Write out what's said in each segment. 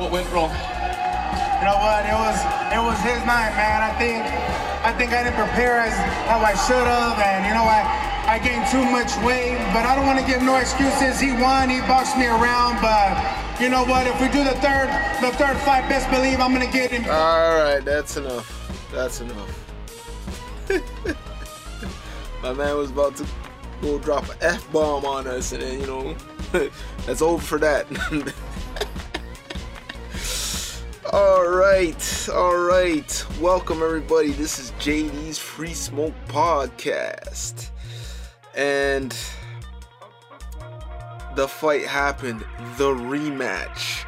What went wrong? You know what? It was it was his night, man. I think I think I didn't prepare as how I should have, and you know I I gained too much weight. But I don't want to give no excuses. He won. He boxed me around, but. You know what? If we do the third, the third fight, best believe I'm gonna get him. All right, that's enough. That's enough. My man was about to go drop an F bomb on us, and then, you know, that's over for that. all right, all right. Welcome, everybody. This is JD's Free Smoke Podcast. And the fight happened. The rematch.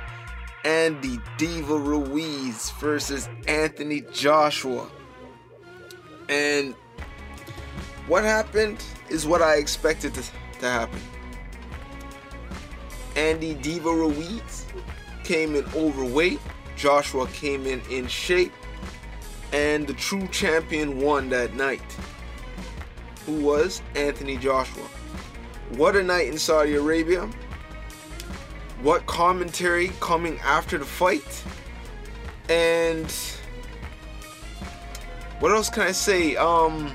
Andy Diva Ruiz versus Anthony Joshua. And what happened is what I expected to, to happen. Andy Diva Ruiz came in overweight. Joshua came in in shape. And the true champion won that night. Who was Anthony Joshua. What a night in Saudi Arabia. What commentary coming after the fight. And what else can I say? Um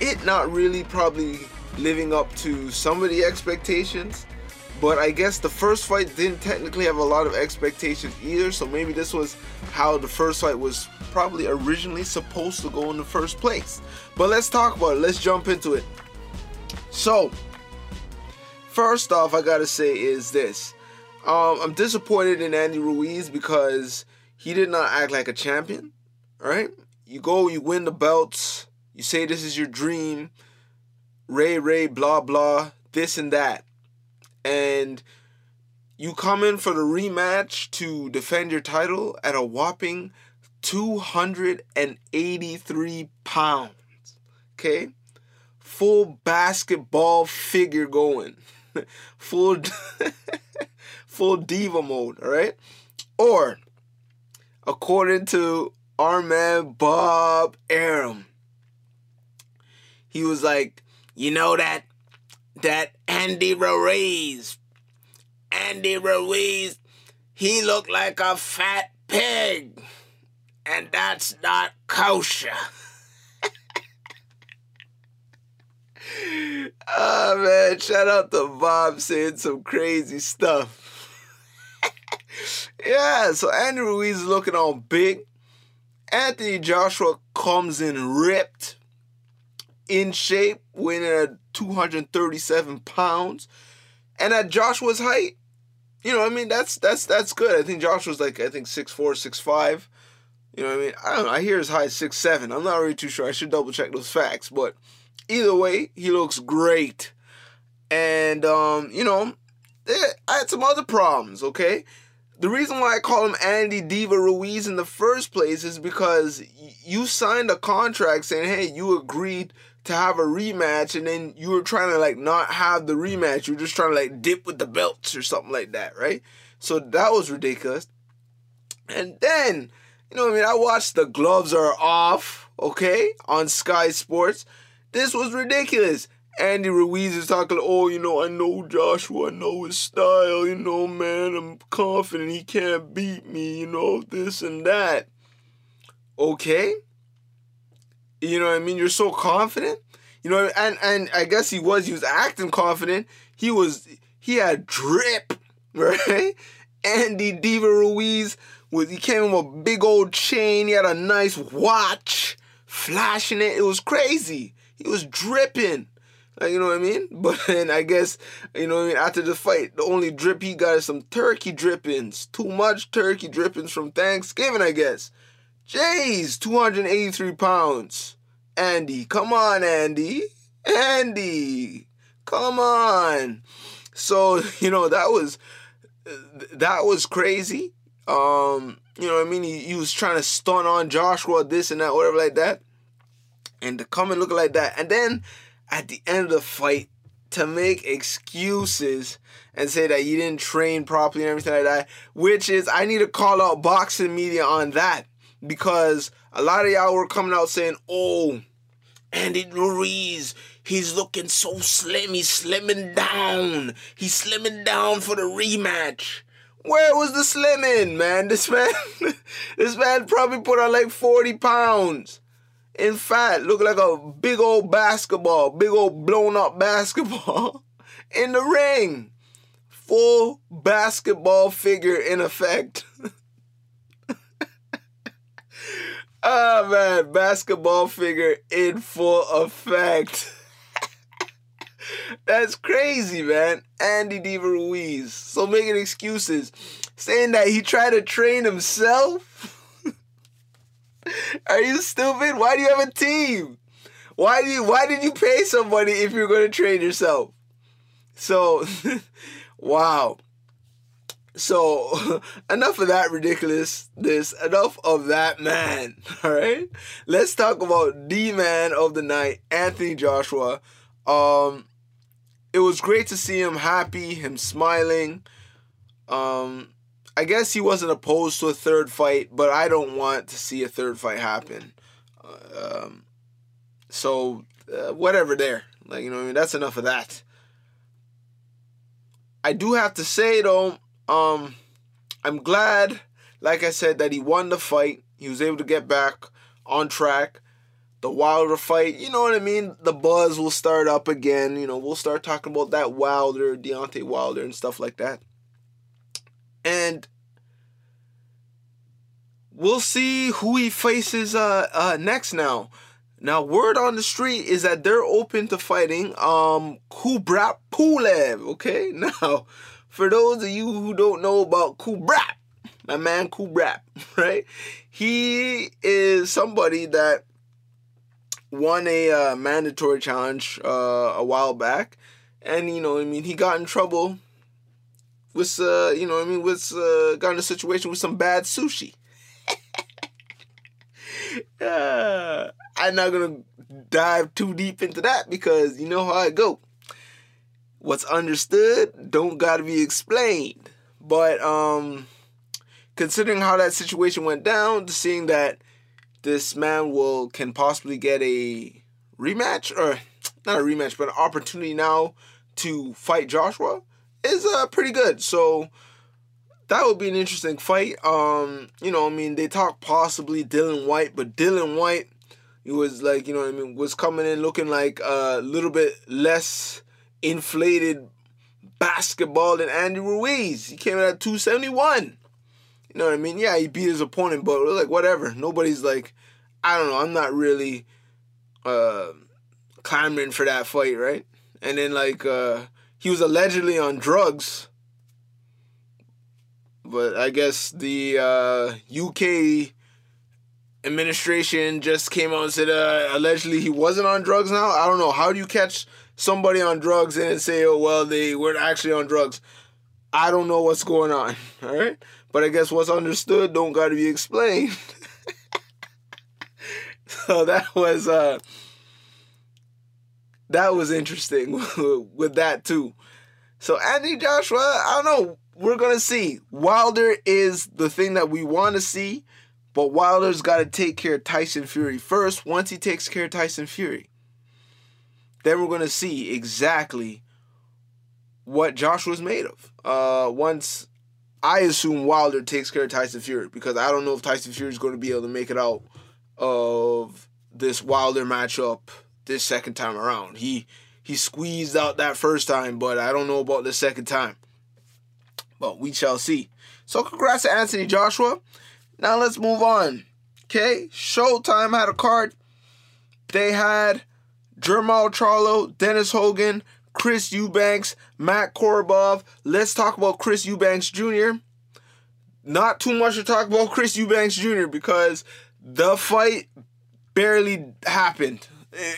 it not really probably living up to some of the expectations. But I guess the first fight didn't technically have a lot of expectations either, so maybe this was how the first fight was probably originally supposed to go in the first place. But let's talk about it. Let's jump into it. So, first off, I gotta say is this. Um, I'm disappointed in Andy Ruiz because he did not act like a champion. Right? You go, you win the belts, you say this is your dream, Ray Ray, blah blah, this and that. And you come in for the rematch to defend your title at a whopping 283 pounds. Okay? Full basketball figure going. full full diva mode, all right? Or according to our man Bob Arum, he was like, "You know that that Andy Ruiz, Andy Ruiz, he looked like a fat pig, and that's not kosher." oh man, shout out to Bob saying some crazy stuff. yeah, so Andy Ruiz is looking all big. Anthony Joshua comes in ripped, in shape, weighing at 237 pounds. And at Joshua's height, you know, I mean, that's that's that's good. I think Joshua's like I think six four, six five. You know what I mean? I don't know. I hear high as six seven. I'm not really too sure. I should double check those facts. But either way, he looks great. And um, you know, I had some other problems, okay? The reason why I call him Andy Diva Ruiz in the first place is because you signed a contract saying, hey, you agreed to have a rematch, and then you were trying to like not have the rematch. You were just trying to like dip with the belts or something like that, right? So that was ridiculous. And then, you know, I mean, I watched the gloves are off, okay, on Sky Sports. This was ridiculous. Andy Ruiz is talking, oh, you know, I know Joshua, I know his style, you know, man, I'm confident he can't beat me, you know, this and that. Okay? You know what I mean? You're so confident. You know, and and I guess he was. He was acting confident. He was. He had drip, right? Andy Diva Ruiz was. He came with a big old chain. He had a nice watch, flashing it. It was crazy. He was dripping. Like, you know what I mean? But then I guess, you know what I mean, after the fight, the only drip he got is some turkey drippings. Too much turkey drippings from Thanksgiving, I guess. Jeez, 283 pounds. Andy, come on, Andy. Andy, come on. So, you know, that was that was crazy. Um, you know what I mean? He, he was trying to stun on Joshua, this and that, whatever like that. And to come and look like that. And then at the end of the fight, to make excuses and say that you didn't train properly and everything like that, which is I need to call out boxing media on that because a lot of y'all were coming out saying, "Oh, Andy Ruiz, he's looking so slim. He's slimming down. He's slimming down for the rematch." Where was the slimming, man? This man, this man probably put on like 40 pounds. In fact, look like a big old basketball, big old blown up basketball in the ring. Full basketball figure in effect. Oh man, basketball figure in full effect. That's crazy, man. Andy Diva Ruiz. So making excuses, saying that he tried to train himself. Are you stupid? Why do you have a team? Why do you, why did you pay somebody if you're going to train yourself? So, wow. So, enough of that ridiculousness. Enough of that man. All right. Let's talk about the man of the night, Anthony Joshua. Um, it was great to see him happy, him smiling. Um, I guess he wasn't opposed to a third fight, but I don't want to see a third fight happen. Uh, um, so uh, whatever there, like you know, I mean, that's enough of that. I do have to say though, um, I'm glad, like I said, that he won the fight. He was able to get back on track the Wilder fight, you know what I mean? The buzz will start up again. You know, we'll start talking about that Wilder, Deontay Wilder, and stuff like that. And we'll see who he faces uh, uh, next now. Now, word on the street is that they're open to fighting um Kubrat Pulev. Okay, now for those of you who don't know about Kubrat, my man Kubrat, right? He is somebody that won a uh, mandatory challenge uh, a while back, and you know, I mean, he got in trouble with, uh, you know, I mean, with uh, got in a situation with some bad sushi. uh, I'm not gonna dive too deep into that because you know how I go. What's understood don't gotta be explained. But um, considering how that situation went down, seeing that this man will can possibly get a rematch or not a rematch, but an opportunity now to fight Joshua is uh pretty good. So that would be an interesting fight. Um, you know, I mean, they talk possibly Dillian Whyte, but Dillian Whyte was like, you know, I mean, was coming in looking like a little bit less inflated basketball than Andy Ruiz. He came in at 271. You know what I mean? Yeah, he beat his opponent, but like whatever. Nobody's like, I don't know. I'm not really uh, clamoring for that fight, right? And then like uh, he was allegedly on drugs, but I guess the uh, UK administration just came out and said uh, allegedly he wasn't on drugs now. I don't know. How do you catch somebody on drugs and say, oh well, they were actually on drugs? I don't know what's going on. All right. But I guess what's understood don't got to be explained. so that was uh that was interesting with that too. So Anthony Joshua, I don't know. We're gonna see. Wilder is the thing that we want to see, but Wilder's got to take care of Tyson Fury first. Once he takes care of Tyson Fury, then we're gonna see exactly what Joshua's made of. Uh, once I assume Wilder takes care of Tyson Fury because I don't know if Tyson Fury is going to be able to make it out of this Wilder matchup this second time around. He he squeezed out that first time, but I don't know about the second time. But we shall see. So congrats to Anthony Joshua. Now let's move on. Okay, Showtime had a card. They had Jermall Charlo, Dennis Hogan, Chris Eubanks, Matt Korobov. Let's talk about Chris Eubanks Jr. Not too much to talk about Chris Eubanks Jr. because the fight barely happened.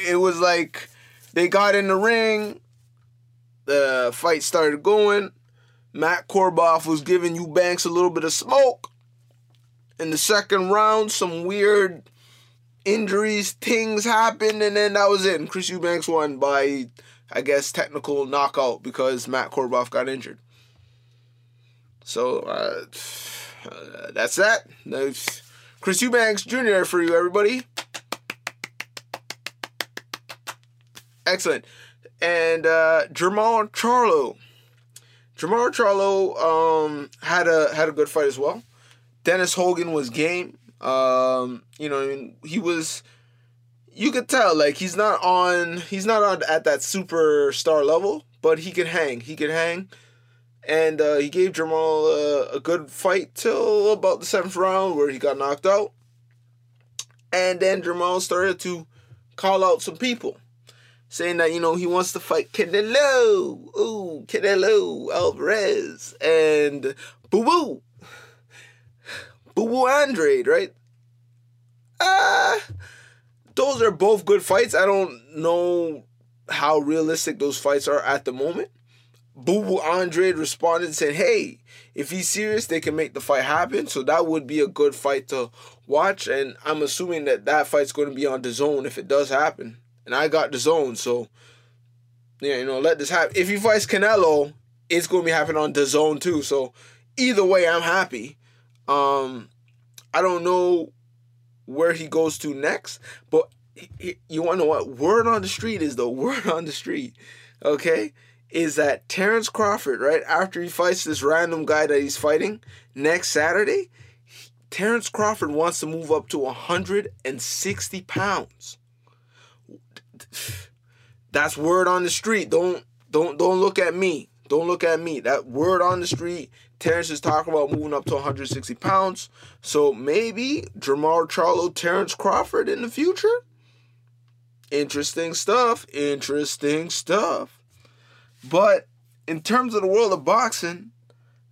It was like they got in the ring, the fight started going. Matt Korobov was giving Eubanks a little bit of smoke. In the second round, some weird injuries, things happened, and then that was it. And Chris Eubanks won by I guess, technical knockout because Matt Korobov got injured. So uh, uh, that's that. That's Chris Eubanks Jr. for you, everybody. Excellent. And uh, Jermall Charlo. Jermall Charlo um, had a had a good fight as well. Dennis Hogan was game. Um, you know, I mean, he was. You could tell like he's not on. He's not on at that superstar level, but he could hang. He could hang, and uh, he gave Jermall a, a good fight till about the seventh round where he got knocked out, and then Jermall started to call out some people saying that you know he wants to fight Canelo, ooh Canelo Alvarez and Boo Boo, Boo Boo Andrade, right? Ah, uh, those are both good fights. I don't know how realistic those fights are at the moment. Boo Boo Andrade responded and said, "Hey, if he's serious, they can make the fight happen. So that would be a good fight to watch. And I'm assuming that that fight's going to be on the zone if it does happen." and I got the zone. so yeah, you know, let this happen. If he fights Canelo, it's going to be happening on the zone too. So either way, I'm happy. Um, I don't know where he goes to next, but he, he, you want to know what? Word on the street is the word on the street. Okay, is that Terrence Crawford right after he fights this random guy that he's fighting next Saturday? Terrence Crawford wants to move up to 160 pounds that's word on the street. Don't don't don't look at me. Don't look at me. That word on the street. Terrence is talking about moving up to 160 pounds. So maybe Jermall Charlo, Terrence Crawford in the future. Interesting stuff. Interesting stuff. But in terms of the world of boxing,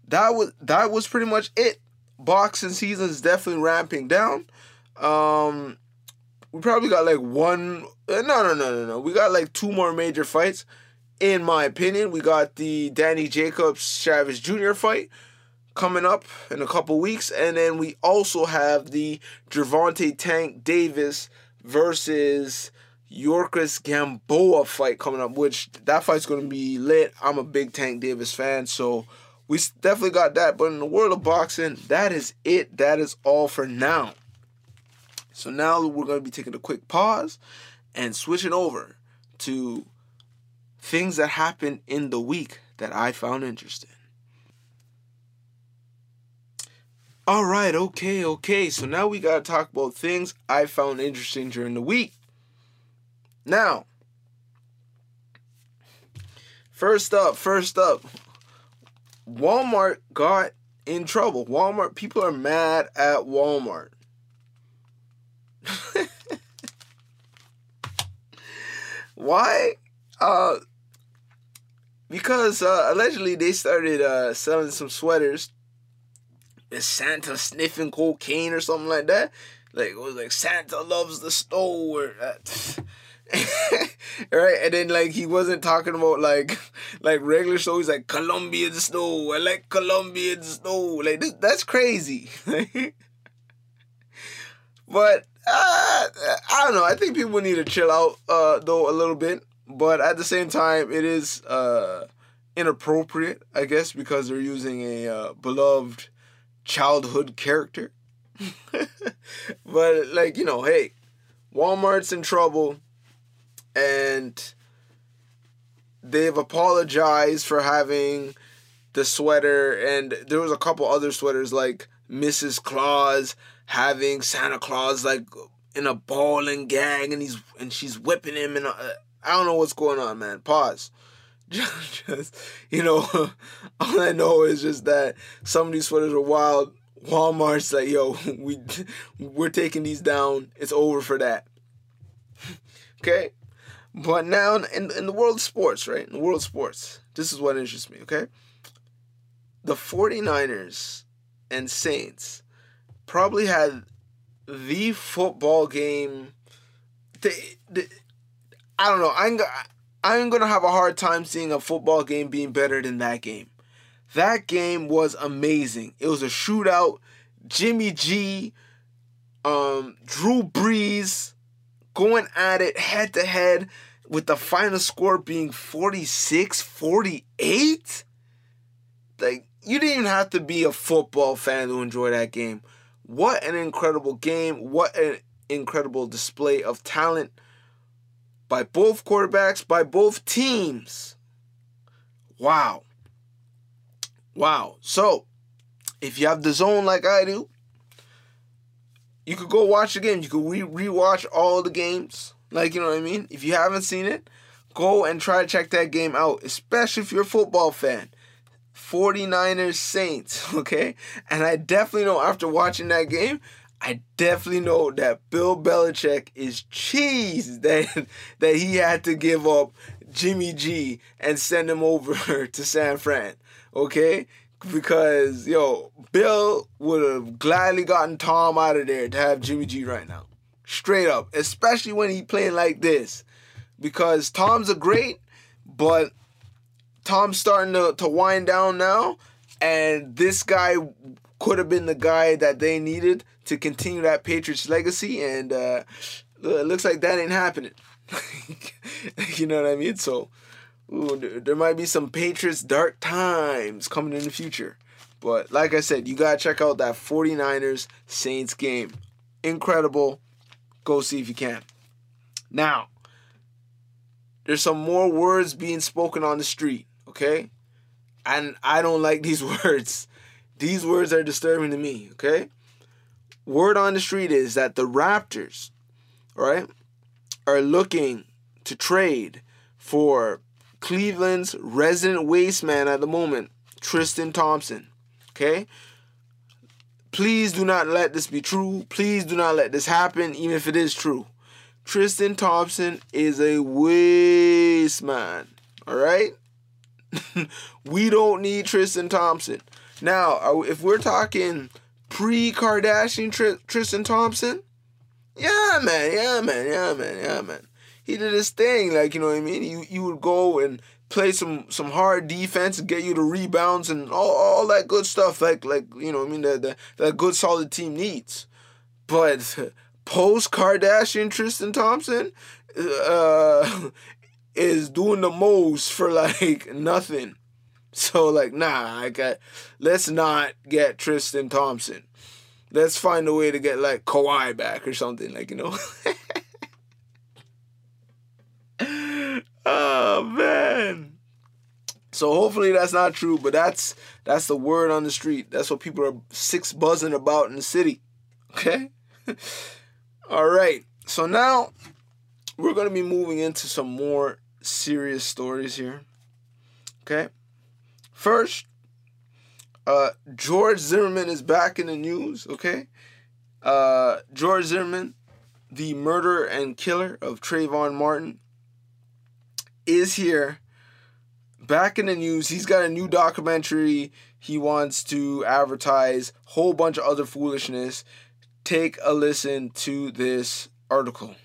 that was that was pretty much it. Boxing season is definitely ramping down. Um, we probably got like one. Uh, no, no, no, no, no. We got like two more major fights, in my opinion. We got the Danny Jacobs Chavez Jr. fight coming up in a couple weeks, and then we also have the Gervonta Tank Davis versus Yuriorkis Gamboa fight coming up, which that fight's going to be lit. I'm a big Tank Davis fan, so we definitely got that. But in the world of boxing, that is it. That is all for now. So now we're going to be taking a quick pause and switching over to things that happened in the week that I found interesting. All right, okay, okay. So now we got to talk about things I found interesting during the week. Now, first up, first up, Walmart got in trouble. Walmart, people are mad at Walmart. Why? Uh, because uh, allegedly they started uh, selling some sweaters. Is Santa sniffing cocaine or something like that? Like it was like Santa loves the snow or right? And then like he wasn't talking about like like regular snow. He's like Colombian snow. I like Colombian snow. Like this, that's crazy. but uh, I don't know. I think people need to chill out uh, though a little bit, but at the same time, it is uh, inappropriate, I guess, because they're using a uh, beloved childhood character. but like you know, hey, Walmart's in trouble, and they've apologized for having the sweater, and there was a couple other sweaters like Mrs. Claus having Santa Claus like in a ball and gang, and he's and she's whipping him, and I don't know what's going on, man. Pause. Just, just you know, all I know is just that some of these sweaters are wild. Walmart's like, yo, we we're taking these down. It's over for that. okay, but now in in the world of sports, right? In the world of sports, this is what interests me. Okay, the 49ers and Saints probably had the football game. The, the, I don't know. I'm I'm gonna have a hard time seeing a football game being better than that game. That game was amazing. It was a shootout. Jimmy G, um, Drew Brees going at it head to head with the final score being 46 48. Like, you didn't even have to be a football fan to enjoy that game. What an incredible game. What an incredible display of talent by both quarterbacks, by both teams. Wow. Wow. So, if you have the zone like I do, you could go watch the game. You could re rewatch all the games. Like, you know what I mean? If you haven't seen it, go and try to check that game out, especially if you're a football fan. 49ers Saints, okay? And I definitely know after watching that game, I definitely know that Bill Belichick is cheese that that he had to give up Jimmy G and send him over to San Fran. Okay? Because yo, Bill would have gladly gotten Tom out of there to have Jimmy G right now. Straight up. Especially when he playing like this. Because Tom's a great, but Tom's starting to, to wind down now. And this guy could have been the guy that they needed to continue that Patriots legacy, and uh, it looks like that ain't happening. you know what I mean? So ooh, there might be some Patriots dark times coming in the future. But like I said, you gotta check out that 49ers Saints game. Incredible. Go see if you can. Now, there's some more words being spoken on the street, okay? And I don't like these words. These words are disturbing to me, okay? Word on the street is that the Raptors, right, are looking to trade for Cleveland's resident waste man at the moment, Tristan Thompson. Okay? Please do not let this be true. Please do not let this happen, even if it is true. Tristan Thompson is a waste man. All right? we don't need Tristan Thompson. Now, if we're talking pre Kardashian Tristan Thompson, yeah, man, yeah, man, yeah, man, yeah, man. He did his thing, like you know what I mean. You you would go and play some some hard defense and get you the rebounds and all, all that good stuff, like like you know what I mean that that, that good solid team needs. But post Kardashian Tristan Thompson uh, is doing the most for like nothing. So like, nah, I got. Let's not get Tristan Thompson. Let's find a way to get like Kawhi back or something, like you know. oh man. So hopefully that's not true, but that's that's the word on the street. That's what people are six buzzing about in the city. Okay? All right. So now we're to be moving into some more serious stories here. Okay? First, uh, George Zimmerman is back in the news, okay? Uh, George Zimmerman, the murderer and killer of Trayvon Martin, is here back in the news. He's got a new documentary he wants to advertise, whole bunch of other foolishness. Take a listen to this article.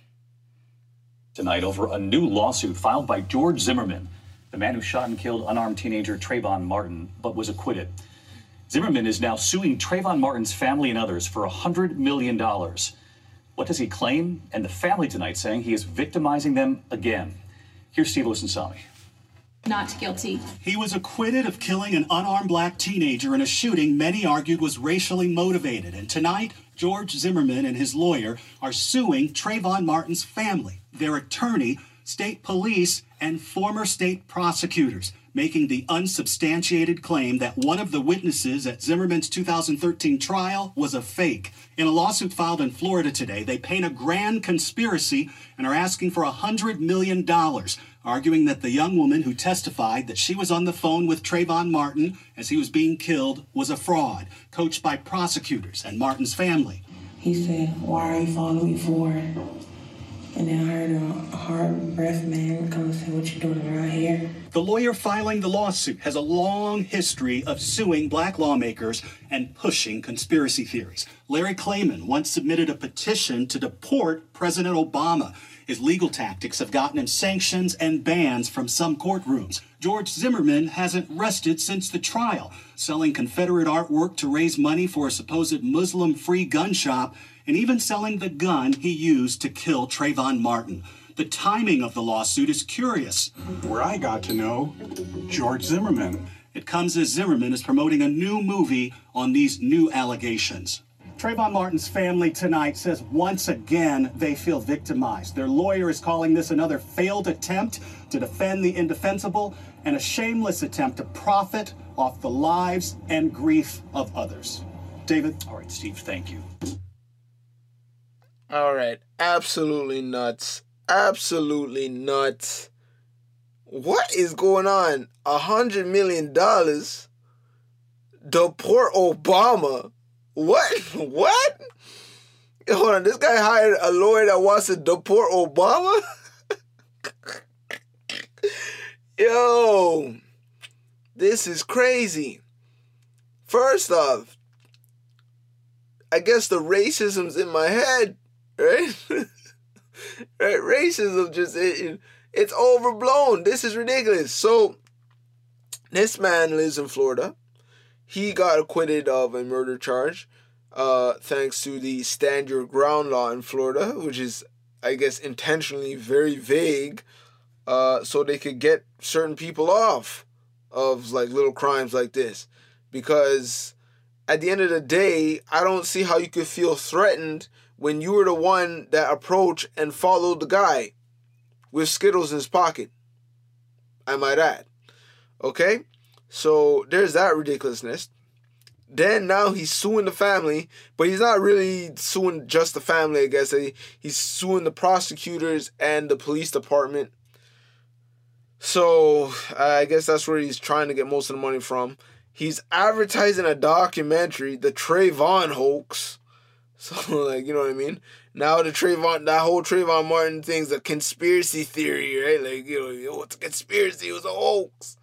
Tonight over a new lawsuit filed by George Zimmerman the man who shot and killed unarmed teenager Trayvon Martin, but was acquitted. Zimmerman is now suing Trayvon Martin's family and others for $100 million. What does he claim? And the family tonight saying he is victimizing them again. Here's Steve Osunsami. Not guilty. He was acquitted of killing an unarmed black teenager in a shooting many argued was racially motivated. And tonight, George Zimmerman and his lawyer are suing Trayvon Martin's family. Their attorney state police, and former state prosecutors, making the unsubstantiated claim that one of the witnesses at Zimmerman's 2013 trial was a fake. In a lawsuit filed in Florida today, they paint a grand conspiracy and are asking for $100 million, arguing that the young woman who testified that she was on the phone with Trayvon Martin as he was being killed was a fraud, coached by prosecutors and Martin's family. He said, Why are you following me for? And then I heard a hard breath man come and say, What you doing around here? The lawyer filing the lawsuit has a long history of suing black lawmakers and pushing conspiracy theories. Larry Klayman once submitted a petition to deport President Obama. His legal tactics have gotten him sanctions and bans from some courtrooms. George Zimmerman hasn't rested since the trial, selling Confederate artwork to raise money for a supposed Muslim free gun shop and even selling the gun he used to kill Trayvon Martin. The timing of the lawsuit is curious. Where I got to know George Zimmerman. It comes as Zimmerman is promoting a new movie on these new allegations. Trayvon Martin's family tonight says once again they feel victimized. Their lawyer is calling this another failed attempt to defend the indefensible and a shameless attempt to profit off the lives and grief of others. David? All right, Steve, thank you. All right, absolutely nuts. Absolutely nuts. What is going on? A hundred million dollars? Deport Obama? What? What? Hold on, this guy hired a lawyer that wants to deport Obama? Yo, this is crazy. First off, I guess the racism's in my head, right? right? Racism just it, it's overblown. This is ridiculous. So this man lives in Florida. He got acquitted of a murder charge, uh, thanks to the stand your ground law in Florida, which is, I guess, intentionally very vague, uh, so they could get certain people off of like little crimes like this, because at the end of the day, I don't see how you could feel threatened when you were the one that approached and followed the guy with Skittles in his pocket. I might add. Okay? So there's that ridiculousness. Then now he's suing the family, but he's not really suing just the family, I guess. He's suing the prosecutors and the police department. So I guess that's where he's trying to get most of the money from. He's advertising a documentary, the Trayvon hoax. So like, you know what I mean? Now the Trayvon, that whole Trayvon Martin thing's a conspiracy theory, right? Like, you know, it's a conspiracy, it was a hoax.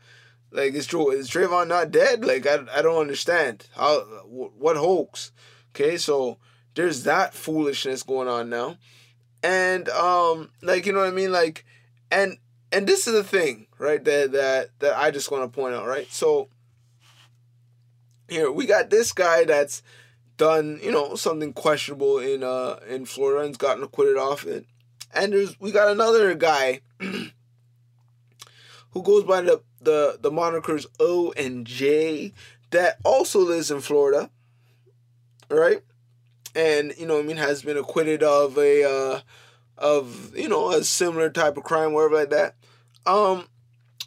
Like, it's true. Is Trayvon not dead? Like, I, I don't understand. How, what hoax? Okay, so there's that foolishness going on now. And, um, like, you know what I mean? Like, and, and this is the thing, right? That, that, that I just want to point out, right? So, here, we got this guy that's, done, you know, something questionable in uh in Florida and's gotten acquitted off it. And there's we got another guy who goes by the the the monikers O and J that also lives in Florida. Right? And you know, I mean has been acquitted of a uh of, you know, a similar type of crime, whatever like that. Um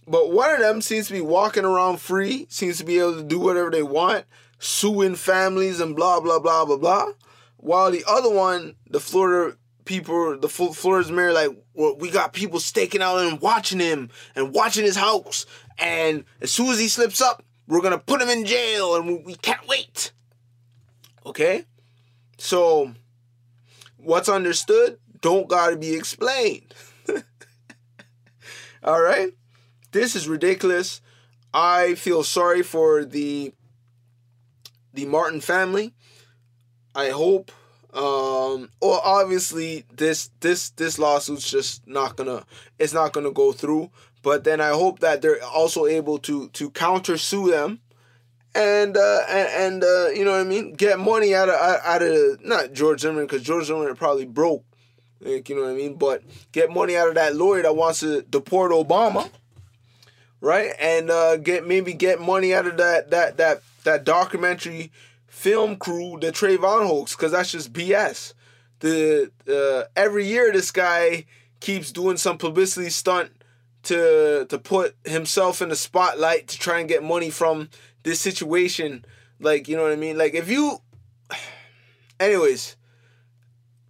but one of them seems to be walking around free, seems to be able to do whatever they want suing families and blah blah blah blah blah. While the other one, the Florida people, the Florida's mayor, like well, we got people staking out and watching him and watching his house, and as soon as he slips up, we're gonna put him in jail, and we, can't wait. Okay, so what's understood don't gotta be explained. All right, this is ridiculous. I feel sorry for the the Martin family. I hope. Um, well, obviously, this this this lawsuit's just not gonna it's not gonna go through. But then I hope that they're also able to to counter sue them, and uh, and, and uh, you know what I mean, get money out of out of not George Zimmerman because George Zimmerman probably broke, like you know what I mean. But get money out of that lawyer that wants to deport Obama, right? And uh, get maybe get money out of that that that that documentary film crew, the Trayvon hoax, because that's just BS. The uh, every year this guy keeps doing some publicity stunt to to put himself in the spotlight to try and get money from this situation. Like you know what I mean? Like if you, anyways,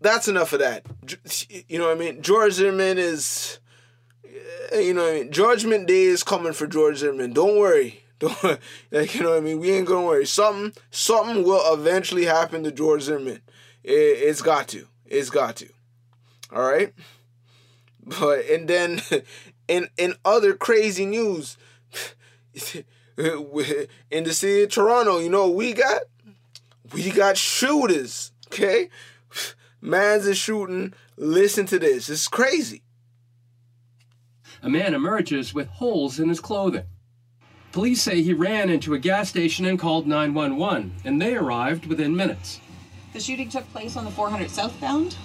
that's enough of that. You know what I mean? George Zimmerman is, you know, I mean? Judgment Day is coming for George Zimmerman. Don't worry. Don't like you know what I mean. We ain't gonna worry. Something something will eventually happen to George Zimmerman. It, it's got to. It's got to. All right. But and then in in other crazy news, in the city of Toronto, you know we got we got shooters. Okay, man's is shooting. Listen to this. It's crazy. A man emerges with holes in his clothing. Police say he ran into a gas station and called 911, and they arrived within minutes. The shooting took place on the 400 southbound.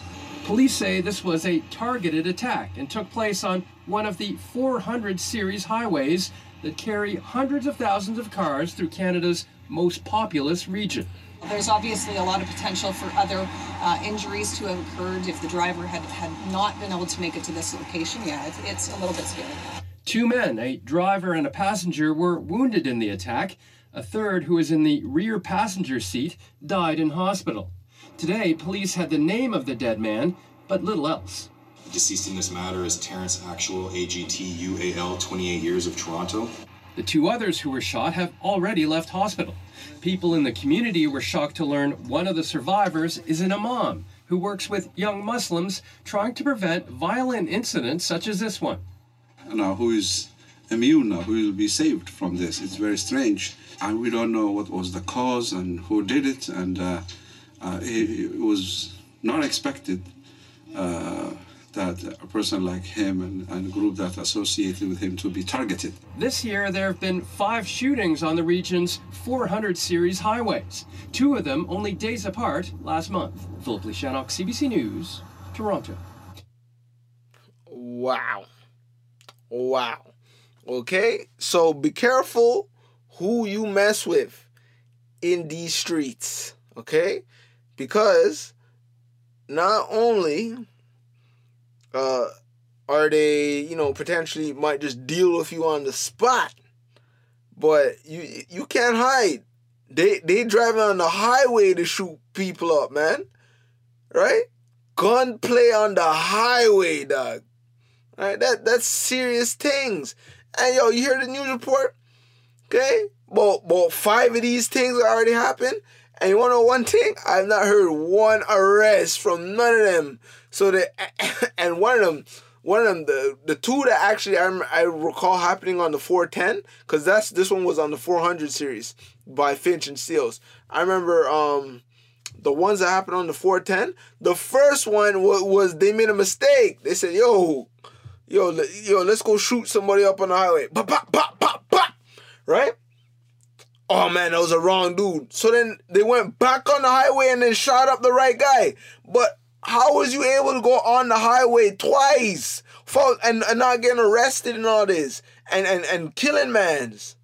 Police say this was a targeted attack and took place on one of the 400 series highways that carry hundreds of thousands of cars through Canada's most populous region. There's obviously a lot of potential for other uh, injuries to have occurred if the driver had, had not been able to make it to this location. Yeah, it's, it's a little bit scary. Two men, a driver and a passenger, were wounded in the attack. A third, who was in the rear passenger seat, died in hospital. Today, police had the name of the dead man, but little else. The deceased in this matter is Terrence Actual, AGT UAL, 28 years of Toronto. The two others who were shot have already left hospital. People in the community were shocked to learn one of the survivors is an imam who works with young Muslims trying to prevent violent incidents such as this one. Now, who is immune now, who will be saved from this? It's very strange. And we don't know what was the cause and who did it. And uh, uh, it, it, was not expected uh, that a person like him and, and a group that associated with him to be targeted. This year, there have been five shootings on the region's 400 series highways, two of them only days apart last month. Philip Lee-Shanok, CBC News, Toronto. Wow. Wow. Okay? So be careful who you mess with in these streets. Okay? Because not only uh, are they, you know, potentially might just deal with you on the spot, but you you can't hide. They they driving on the highway to shoot people up, man. Right? Gunplay on the highway, dog. Right? That that's serious things. And yo, you hear the news report? Okay? Well, well, five of these things already happened. And you wanna know one thing? I've not heard one arrest from none of them. So the and one of them, one of them, the the two that actually I I recall happening on the 410, because that's this one was on the 400 series by Finch and Steeles. I remember um the ones that happened on the 410. The first one was, was they made a mistake. They said, "Yo, yo, yo, let's go shoot somebody up on the highway." Pop, pop, pop, pop, pop. Right? oh man, that was a wrong dude. So then they went back on the highway and then shot up the right guy. But how was you able to go on the highway twice and, and not getting arrested and all this and, and, and killing mans?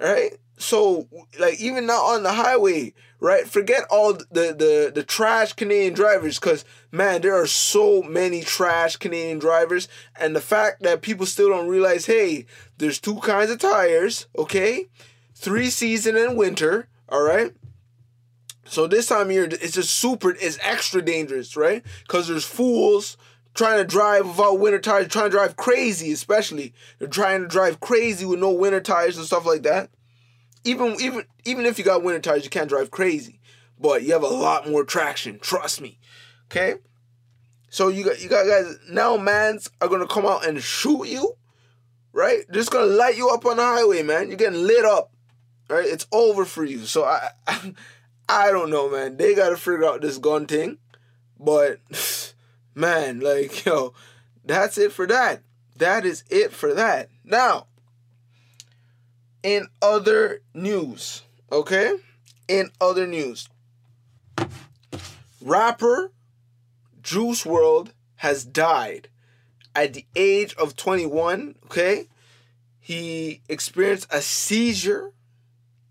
Right? So like even not on the highway, right? Forget all the the, the trash Canadian drivers, because man, there are so many trash Canadian drivers, and the fact that people still don't realize, hey, there's two kinds of tires, okay? three season and winter, all right? So this time of year, it's just super, it's extra dangerous, right? Because there's fools trying to drive without winter tires, trying to drive crazy, especially. They're trying to drive crazy with no winter tires and stuff like that. Even even even if you got winter tires, you can't drive crazy. But you have a lot more traction, trust me. Okay? So you got you got guys now mans are gonna come out and shoot you, right? They're just gonna light you up on the highway, man. You're getting lit up. Right? It's over for you. So I, I, I don't know, man. They gotta figure out this gun thing, but man, like yo, that's it for that. That is it for that. Now, in other news, okay? In other news, rapper Juice WRLD has died at the age of 21, okay? He experienced a seizure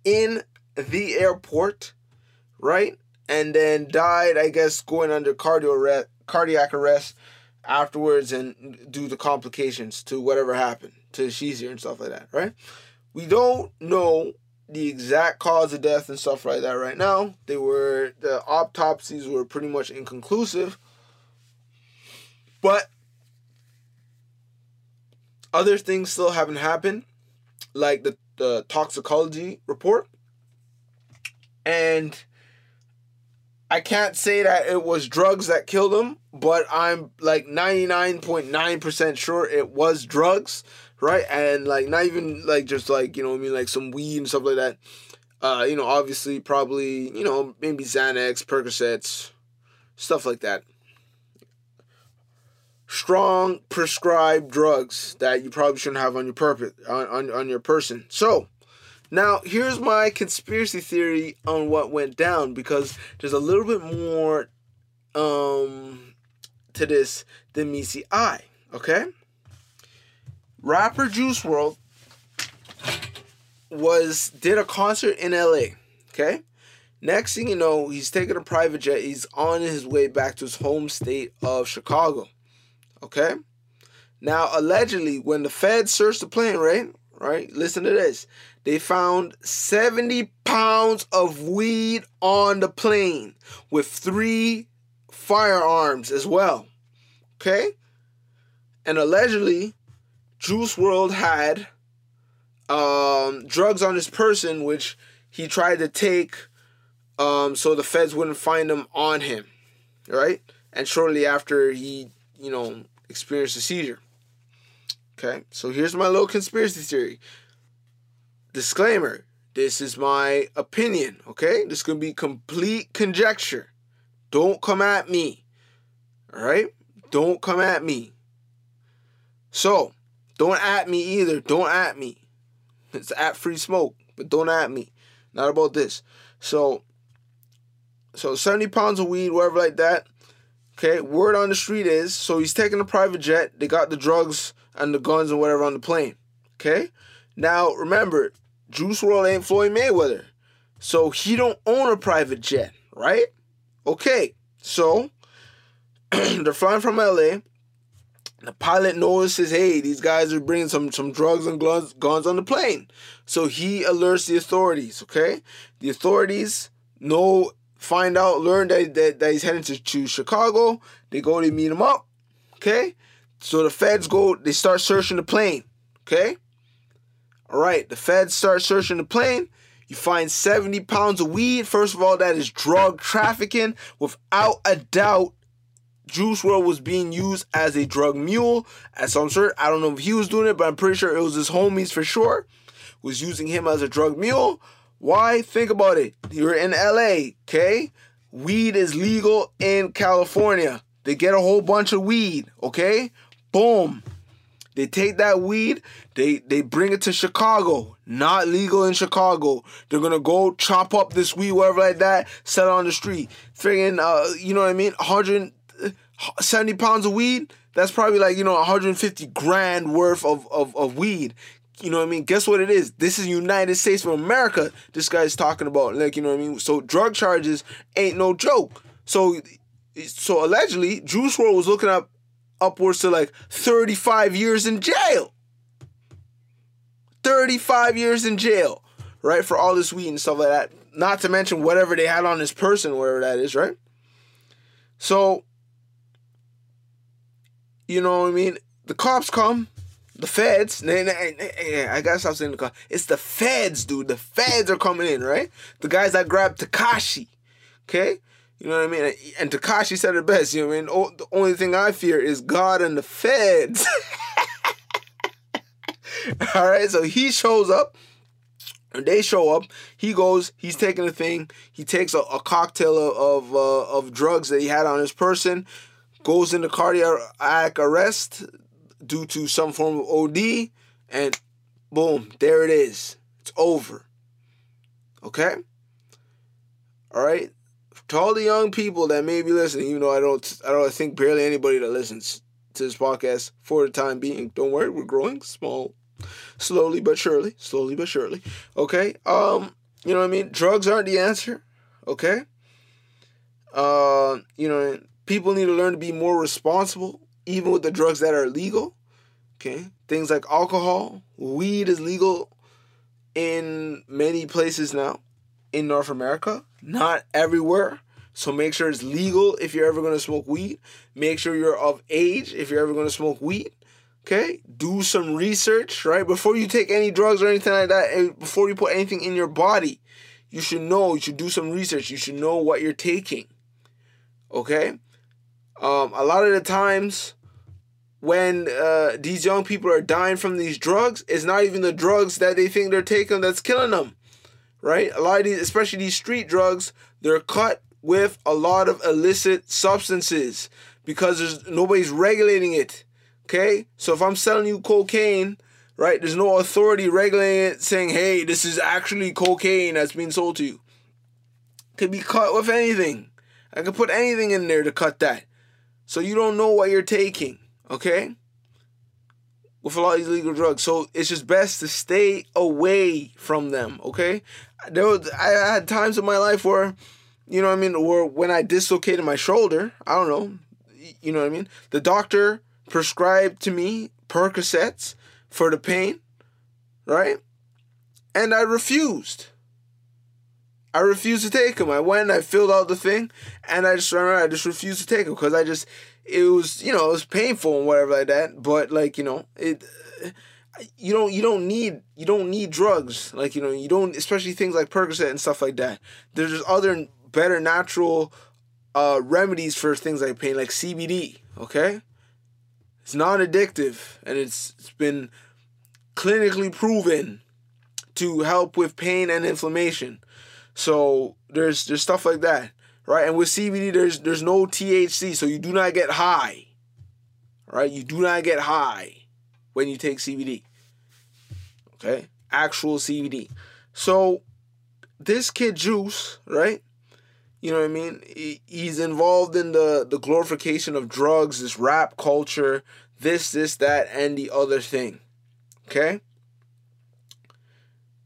in the airport, right? And then died, I guess, going under cardio arrest, cardiac arrest afterwards and due to complications to whatever happened to Sheezer and stuff like that, right? We don't know the exact cause of death and stuff like that right now. They were the autopsies were pretty much inconclusive. But other things still haven't happened, like the the toxicology report. And I can't say that it was drugs that killed him, but I'm like 99.9% sure it was drugs, right? And like not even like just like, you know, I mean like some weed and stuff like that. Uh, you know, obviously probably, you know, maybe Xanax, Percocets, stuff like that strong prescribed drugs that you probably shouldn't have on your purpose on, on, on your person. So now here's my conspiracy theory on what went down because there's a little bit more um to this than meets the eye. Okay? Rapper Juice WRLD was did a concert in LA. Okay? Next thing you know, he's taking a private jet. He's on his way back to his home state of Chicago. Okay? Now, allegedly, when the feds searched the plane, right? Right? Listen to this. They found 70 pounds of weed on the plane with three firearms as well. Okay? And allegedly, Juice WRLD had um, drugs on his person, which he tried to take um, so the feds wouldn't find them on him. Right? And shortly after, he, you know, experienced a seizure. Okay? So here's my little conspiracy theory. Disclaimer this is my opinion, okay? This can be complete conjecture. Don't come at me. All right? Don't come at me. So, don't at me either. Don't at me. It's at free smoke, but don't at me. Not about this. So, so 70 pounds of weed, whatever like that. Okay, word on the street is so he's taking a private jet. They got the drugs and the guns and whatever on the plane. Okay, now remember, Juice WRLD ain't Floyd Mayweather, so he don't own a private jet, right? Okay, so they're flying from LA. The pilot notices, hey, these guys are bringing some some drugs and guns, guns on the plane. So he alerts the authorities, okay? The authorities know, find out, learn that, that, that he's heading to, to Chicago. They go to meet him up, okay? So the feds go, they start searching the plane, okay? All right, the feds start searching the plane. You find 70 pounds of weed. First of all, that is drug trafficking. Without a doubt, Juice WRLD was being used as a drug mule. At some sort, I don't know if he was doing it, but I'm pretty sure it was his homies for sure. Was using him as a drug mule. Why? Think about it. You're in LA, okay? Weed is legal in California. They get a whole bunch of weed, okay? Boom. They take that weed, they they bring it to Chicago. Not legal in Chicago. They're gonna go chop up this weed, whatever like that, sell it on the street. Friggin', uh, you know what I mean? 170 pounds of weed. That's probably like you know 150 grand worth of, of of weed. You know what I mean? Guess what it is? This is United States of America. This guy's talking about like you know what I mean. So drug charges ain't no joke. So so allegedly, Juice WRLD was looking up upwards to like 35 years in jail. 35 years in jail, right? For all this weed and stuff like that. Not to mention whatever they had on this person, whatever that is, right? So, you know what I mean? The cops come, the feds. Nah, nah, nah, I gotta stop saying the cops. It's the feds, dude. The feds are coming in, right? The guys that grabbed Tekashi. okay? You know what I mean? And Tekashi said it best. You know what I mean? The only thing I fear is God and the feds. All right, so he shows up. And they show up. He goes. He's taking a thing. He takes a, a cocktail of of, uh, of drugs that he had on his person. Goes into cardiac arrest due to some form of OD, and boom, there it is. It's over. Okay. All right to all the young people that may be listening, even though I don't, I don't think barely anybody that listens to this podcast for the time being. Don't worry, we're growing small, slowly but surely, slowly but surely. Okay, um, you know what I mean. Drugs aren't the answer. Okay. Uh, you know, people need to learn to be more responsible, even with the drugs that are legal. Okay, things like alcohol, weed is legal in many places now in North America, not everywhere. So make sure it's legal if you're ever going to smoke weed. Make sure you're of age if you're ever going to smoke weed. Okay? Do some research, right? Before you take any drugs or anything like that, eh, before you put anything in your body, you should know, you should do some research. You should know what you're taking. Okay? Um, a lot of the times when uh, these young people are dying from these drugs, it's not even the drugs that they think they're taking that's killing them right? A lot of these, especially these street drugs, they're cut with a lot of illicit substances because there's nobody's regulating it. Okay? So if I'm selling you cocaine, right, there's no authority regulating it saying, hey, this is actually cocaine that's being sold to you. Could be cut with anything. I could put anything in there to cut that. So you don't know what you're taking, okay? With a lot of these legal drugs. So it's just best to stay away from them, okay? There was I had times in my life where you know what I mean? Or when I dislocated my shoulder, I don't know, you know what I mean? The doctor prescribed to me Percocets for the pain, right? And I refused. I refused to take them. I went, I filled out the thing, and I just remember I just refused to take them because I just it was you know it was painful and whatever like that. But like you know it, you don't you don't need you don't need drugs like you know you don't especially things like Percocet and stuff like that. There's just other better natural uh, remedies for things like pain like CBD. Okay, it's non-addictive and it's it's been clinically proven to help with pain and inflammation. So there's there's stuff like that, right? And with CBD, there's there's no THC, so you do not get high, right? You do not get high when you take CBD. Okay, actual CBD. So this kid Juice, right? You know what I mean? He's involved in the the glorification of drugs, this rap culture, this, this, that, and the other thing. Okay.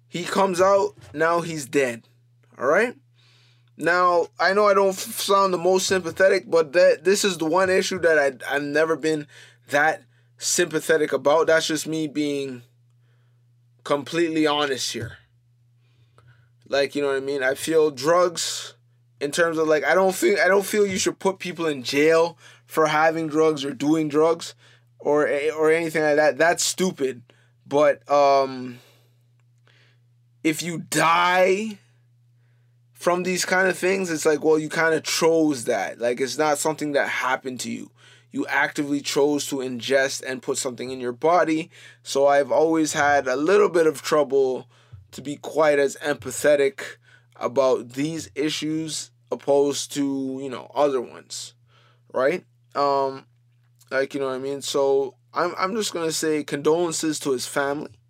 He comes out now. He's dead. All right. Now I know I don't sound the most sympathetic, but that this is the one issue that I I've never been that sympathetic about. That's just me being completely honest here. Like you know what I mean. I feel drugs in terms of like I don't feel I don't feel you should put people in jail for having drugs or doing drugs or or anything like that. That's stupid. But um if you die from these kind of things, it's like, well, you kind of chose that. Like, it's not something that happened to you. You actively chose to ingest and put something in your body. So I've always had a little bit of trouble to be quite as empathetic about these issues opposed to, you know, other ones. Right? Um like, you know what I mean? So I'm I'm just going to say condolences to his family.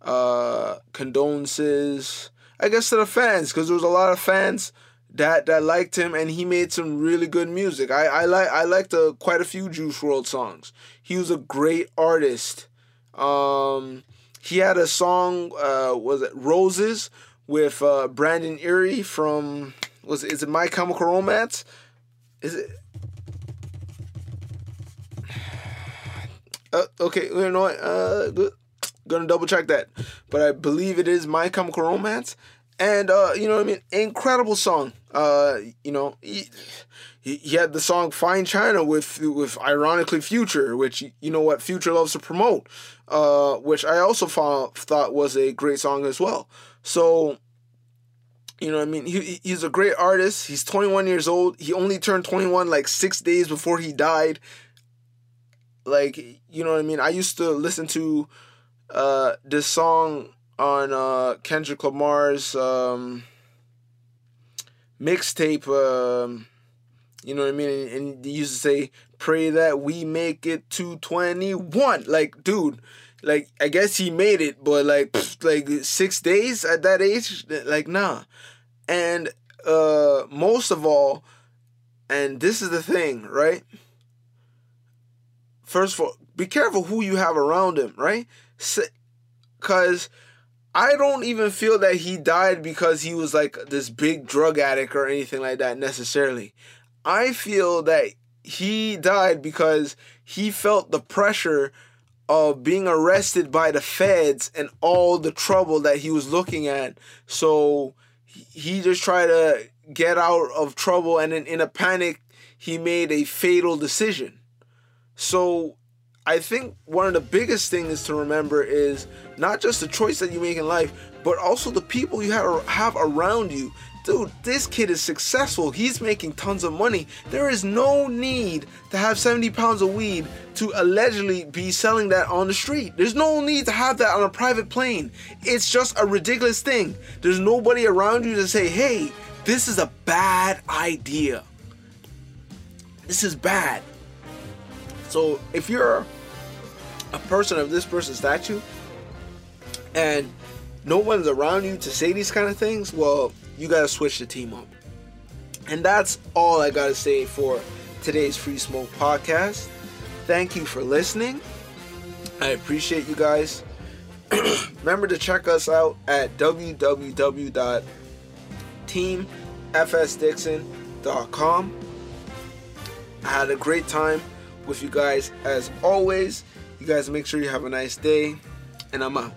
Uh condolences I guess to the fans, because there was a lot of fans that that liked him, and he made some really good music. I I like I liked a, quite a few Juice WRLD songs. He was a great artist. Um, he had a song, uh, was it Roses, with uh, Brendon Urie from was it, is it My Chemical Romance? Is it? Uh, okay, you know what? Uh, gonna double check that, but I believe it is My Chemical Romance, and uh, you know what I mean. Incredible song. Uh, you know, he, he had the song "Fine China" with with ironically Future, which you know what Future loves to promote, uh, which I also found, thought was a great song as well. So. You know, I mean, he, he's a great artist. He's 21 years old. He only turned 21 like six days before he died. Like, you know what I mean? I used to listen to uh, this song on uh, Kendrick Lamar's um, mixtape. Um, you know what I mean? And, and he used to say, "Pray that we make it to 21." Like, dude, like I guess he made it, but like, pff, like six days at that age, like nah. And uh, most of all, and this is the thing, right? First of all, be careful who you have around him, right? Because I don't even feel that he died because he was like this big drug addict or anything like that necessarily. I feel that he died because he felt the pressure of being arrested by the feds and all the trouble that he was looking at. So he just tried to get out of trouble and in, in a panic he made a fatal decision. So I think one of the biggest things to remember is not just the choice that you make in life, but also the people you have, around you. Dude, this kid is successful. He's making tons of money. There is no need to have 70 pounds of weed to allegedly be selling that on the street. There's no need to have that on a private plane. It's just a ridiculous thing. There's nobody around you to say, hey, this is a bad idea. This is bad. So if you're a person of this person's statue and no one's around you to say these kind of things, well, you gotta switch the team up. And that's all I gotta say for today's Free Smoke podcast. Thank you for listening. I appreciate you guys. Remember to check us out at www.teamfsdixon.com. I had a great time with you guys as always. You guys make sure you have a nice day, and I'm out.